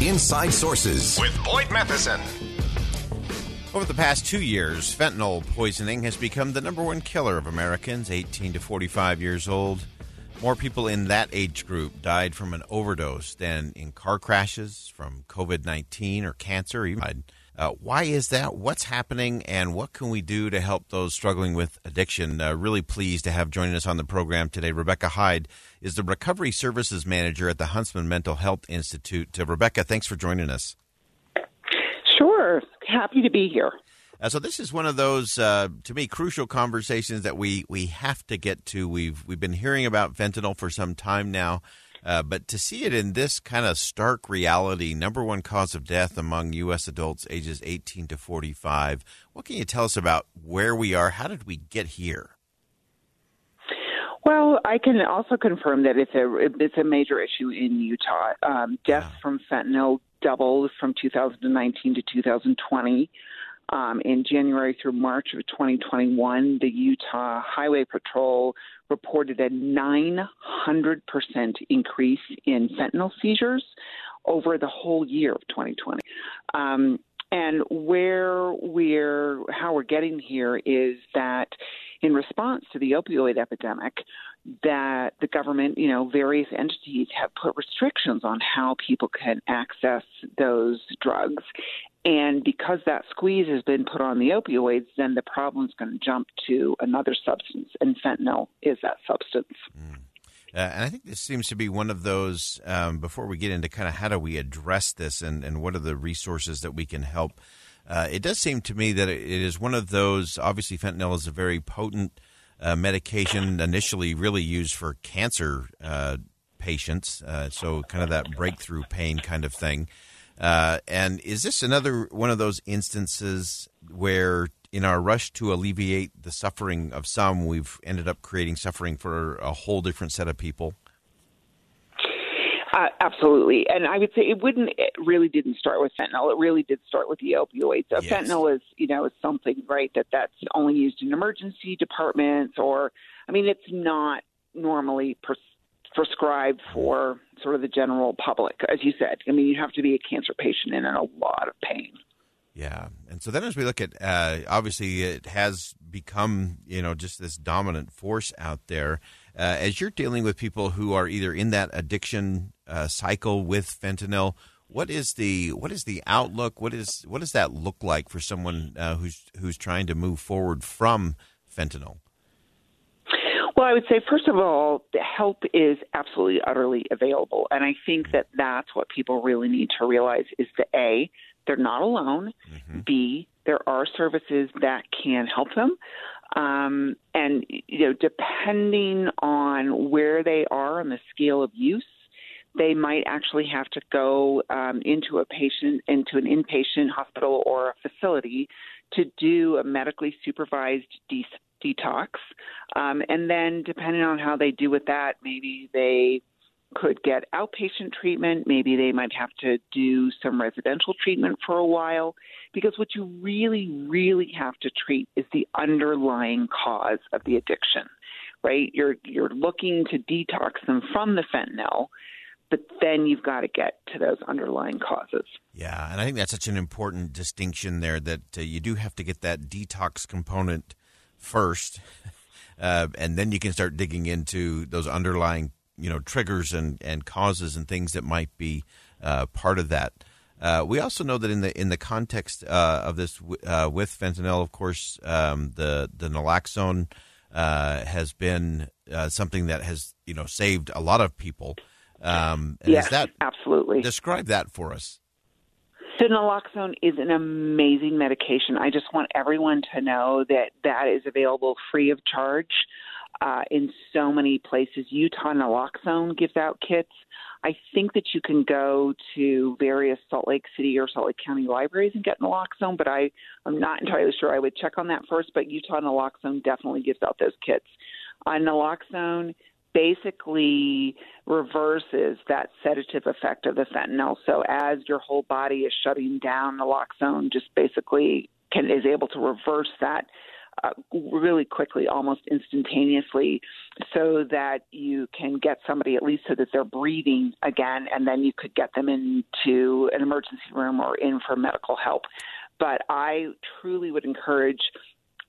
Inside Sources with Boyd Matheson. Over the past two years, fentanyl poisoning has become the number one killer of Americans 18 to 45 years old. More people in that age group died from an overdose than in car crashes, from COVID 19 or cancer, even. Uh, why is that? What's happening, and what can we do to help those struggling with addiction? Uh, really pleased to have joining us on the program today. Rebecca Hyde is the Recovery Services Manager at the Huntsman Mental Health Institute. Uh, Rebecca, thanks for joining us. Sure. Happy to be here. Uh, so this is one of those, uh, to me, crucial conversations that we, we have to get to. We've we've been hearing about fentanyl for some time now. Uh, but to see it in this kind of stark reality, number one cause of death among U.S. adults ages 18 to 45, what can you tell us about where we are? How did we get here? Well, I can also confirm that it's a it's a major issue in Utah. Um, deaths from fentanyl doubled from 2019 to 2020. Um, in January through March of 2021, the Utah Highway Patrol reported a 900% increase in fentanyl seizures over the whole year of 2020. Um, and where we're, how we're getting here is that in response to the opioid epidemic, that the government, you know, various entities have put restrictions on how people can access those drugs. And because that squeeze has been put on the opioids, then the problem is going to jump to another substance, and fentanyl is that substance. Mm. Uh, and I think this seems to be one of those, um, before we get into kind of how do we address this and, and what are the resources that we can help, uh, it does seem to me that it is one of those, obviously, fentanyl is a very potent uh, medication initially really used for cancer uh, patients, uh, so kind of that breakthrough pain kind of thing. Uh, and is this another one of those instances where, in our rush to alleviate the suffering of some, we've ended up creating suffering for a whole different set of people? Uh, absolutely, and I would say it wouldn't. It really didn't start with fentanyl. It really did start with the opioids. Uh, yes. Fentanyl is, you know, is something right that that's only used in emergency departments, or I mean, it's not normally pres- prescribed for sort of the general public, as you said. I mean, you have to be a cancer patient and in a lot of pain. Yeah, and so then as we look at, uh, obviously, it has become you know just this dominant force out there. Uh, as you're dealing with people who are either in that addiction uh, cycle with fentanyl, what is the what is the outlook? What is what does that look like for someone uh, who's who's trying to move forward from fentanyl? Well, I would say, first of all, the help is absolutely, utterly available. And I think that that's what people really need to realize is that A, they're not alone. Mm-hmm. B, there are services that can help them. Um, and, you know, depending on where they are on the scale of use, they might actually have to go um, into a patient, into an inpatient hospital or a facility to do a medically supervised de- detox. Um, and then, depending on how they do with that, maybe they could get outpatient treatment. Maybe they might have to do some residential treatment for a while. Because what you really, really have to treat is the underlying cause of the addiction, right? You're you're looking to detox them from the fentanyl, but then you've got to get to those underlying causes. Yeah, and I think that's such an important distinction there that uh, you do have to get that detox component first, uh, and then you can start digging into those underlying you know triggers and, and causes and things that might be uh, part of that. Uh, we also know that in the in the context uh, of this uh, with fentanyl, of course, um, the the naloxone has been something that has you know saved a lot of people. Um, yes, that, absolutely. Describe that for us. The naloxone is an amazing medication. I just want everyone to know that that is available free of charge uh, in so many places. Utah Naloxone gives out kits. I think that you can go to various Salt Lake City or Salt Lake County libraries and get naloxone, but I, I'm not entirely sure. I would check on that first, but Utah Naloxone definitely gives out those kits. Uh, naloxone basically reverses that sedative effect of the fentanyl. So as your whole body is shutting down, naloxone just basically can is able to reverse that uh, really quickly, almost instantaneously, so that you can get somebody at least so that they're breathing again, and then you could get them into an emergency room or in for medical help. But I truly would encourage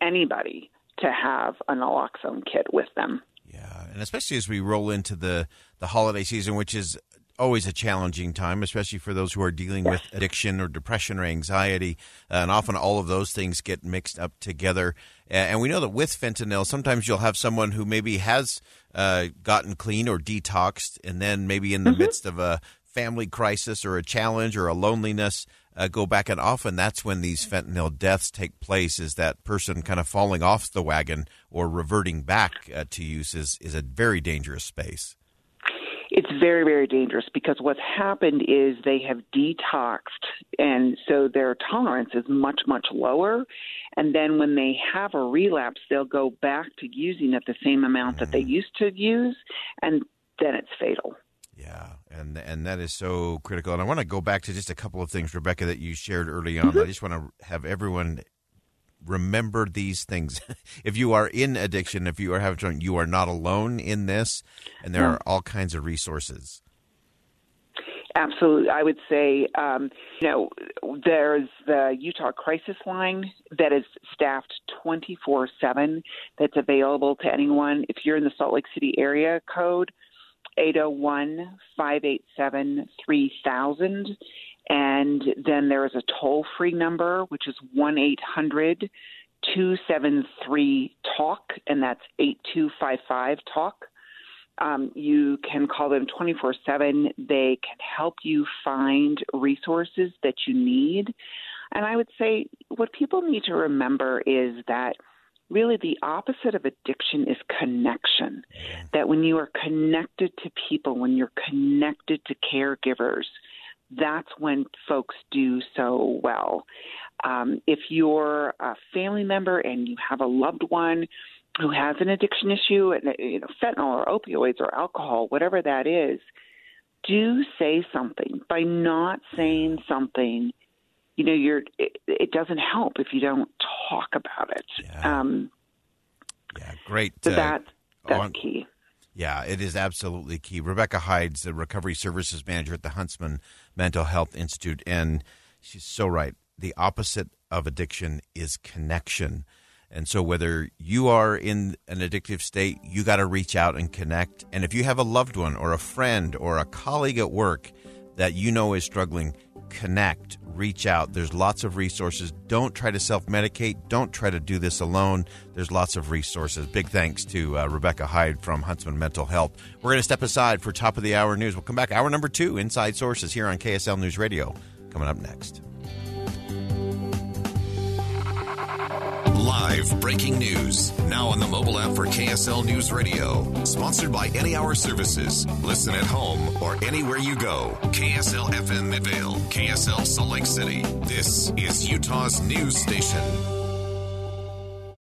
anybody to have a naloxone kit with them. Yeah, and especially as we roll into the the holiday season, which is always a challenging time, especially for those who are dealing with addiction or depression or anxiety. Uh, and often all of those things get mixed up together. And we know that with fentanyl, sometimes you'll have someone who maybe has uh, gotten clean or detoxed, and then maybe in the mm-hmm. midst of a family crisis or a challenge or a loneliness, uh, go back. And often that's when these fentanyl deaths take place, is that person kind of falling off the wagon or reverting back uh, to use is, is a very dangerous space it's very, very dangerous because what's happened is they have detoxed, and so their tolerance is much, much lower. And then when they have a relapse, they'll go back to using at the same amount that they used to use, and then it's fatal. Yeah, and and that is so critical. And I want to go back to just a couple of things, Rebecca, that you shared early on. Mm-hmm. I just want to have everyone remember these things. if you are in addiction, if you are having trouble, you are not alone in this, and there are all kinds of resources. Absolutely. I would say, um, you know, there's the Utah Crisis Line that is staffed 24 7 that's available to anyone. If you're in the Salt Lake City area code, 801 587 3000 and then there is a toll free number, which is 1 800 273 TALK, and that's 8255 TALK. Um, you can call them 24 7. They can help you find resources that you need. And I would say what people need to remember is that really the opposite of addiction is connection. That when you are connected to people, when you're connected to caregivers, that's when folks do so well. Um, if you're a family member and you have a loved one who has an addiction issue, and you know, fentanyl or opioids or alcohol, whatever that is, do say something. By not saying something, you know, you're it, it doesn't help if you don't talk about it. Yeah, um, yeah great. So uh, that that's on, key. Yeah, it is absolutely key. Rebecca Hydes, the recovery services manager at the Huntsman Mental Health Institute, and she's so right. The opposite of addiction is connection. And so, whether you are in an addictive state, you got to reach out and connect. And if you have a loved one or a friend or a colleague at work that you know is struggling, connect, reach out. There's lots of resources. Don't try to self medicate. Don't try to do this alone. There's lots of resources. Big thanks to uh, Rebecca Hyde from Huntsman Mental Health. We're going to step aside for top of the hour news. We'll come back. Hour number two, Inside Sources, here on KSL News Radio. Coming up next. Live breaking news. Now on the mobile app for KSL News Radio. Sponsored by Any Hour Services. Listen at home or anywhere you go. KSL FM Midvale. KSL Salt Lake City. This is Utah's news station.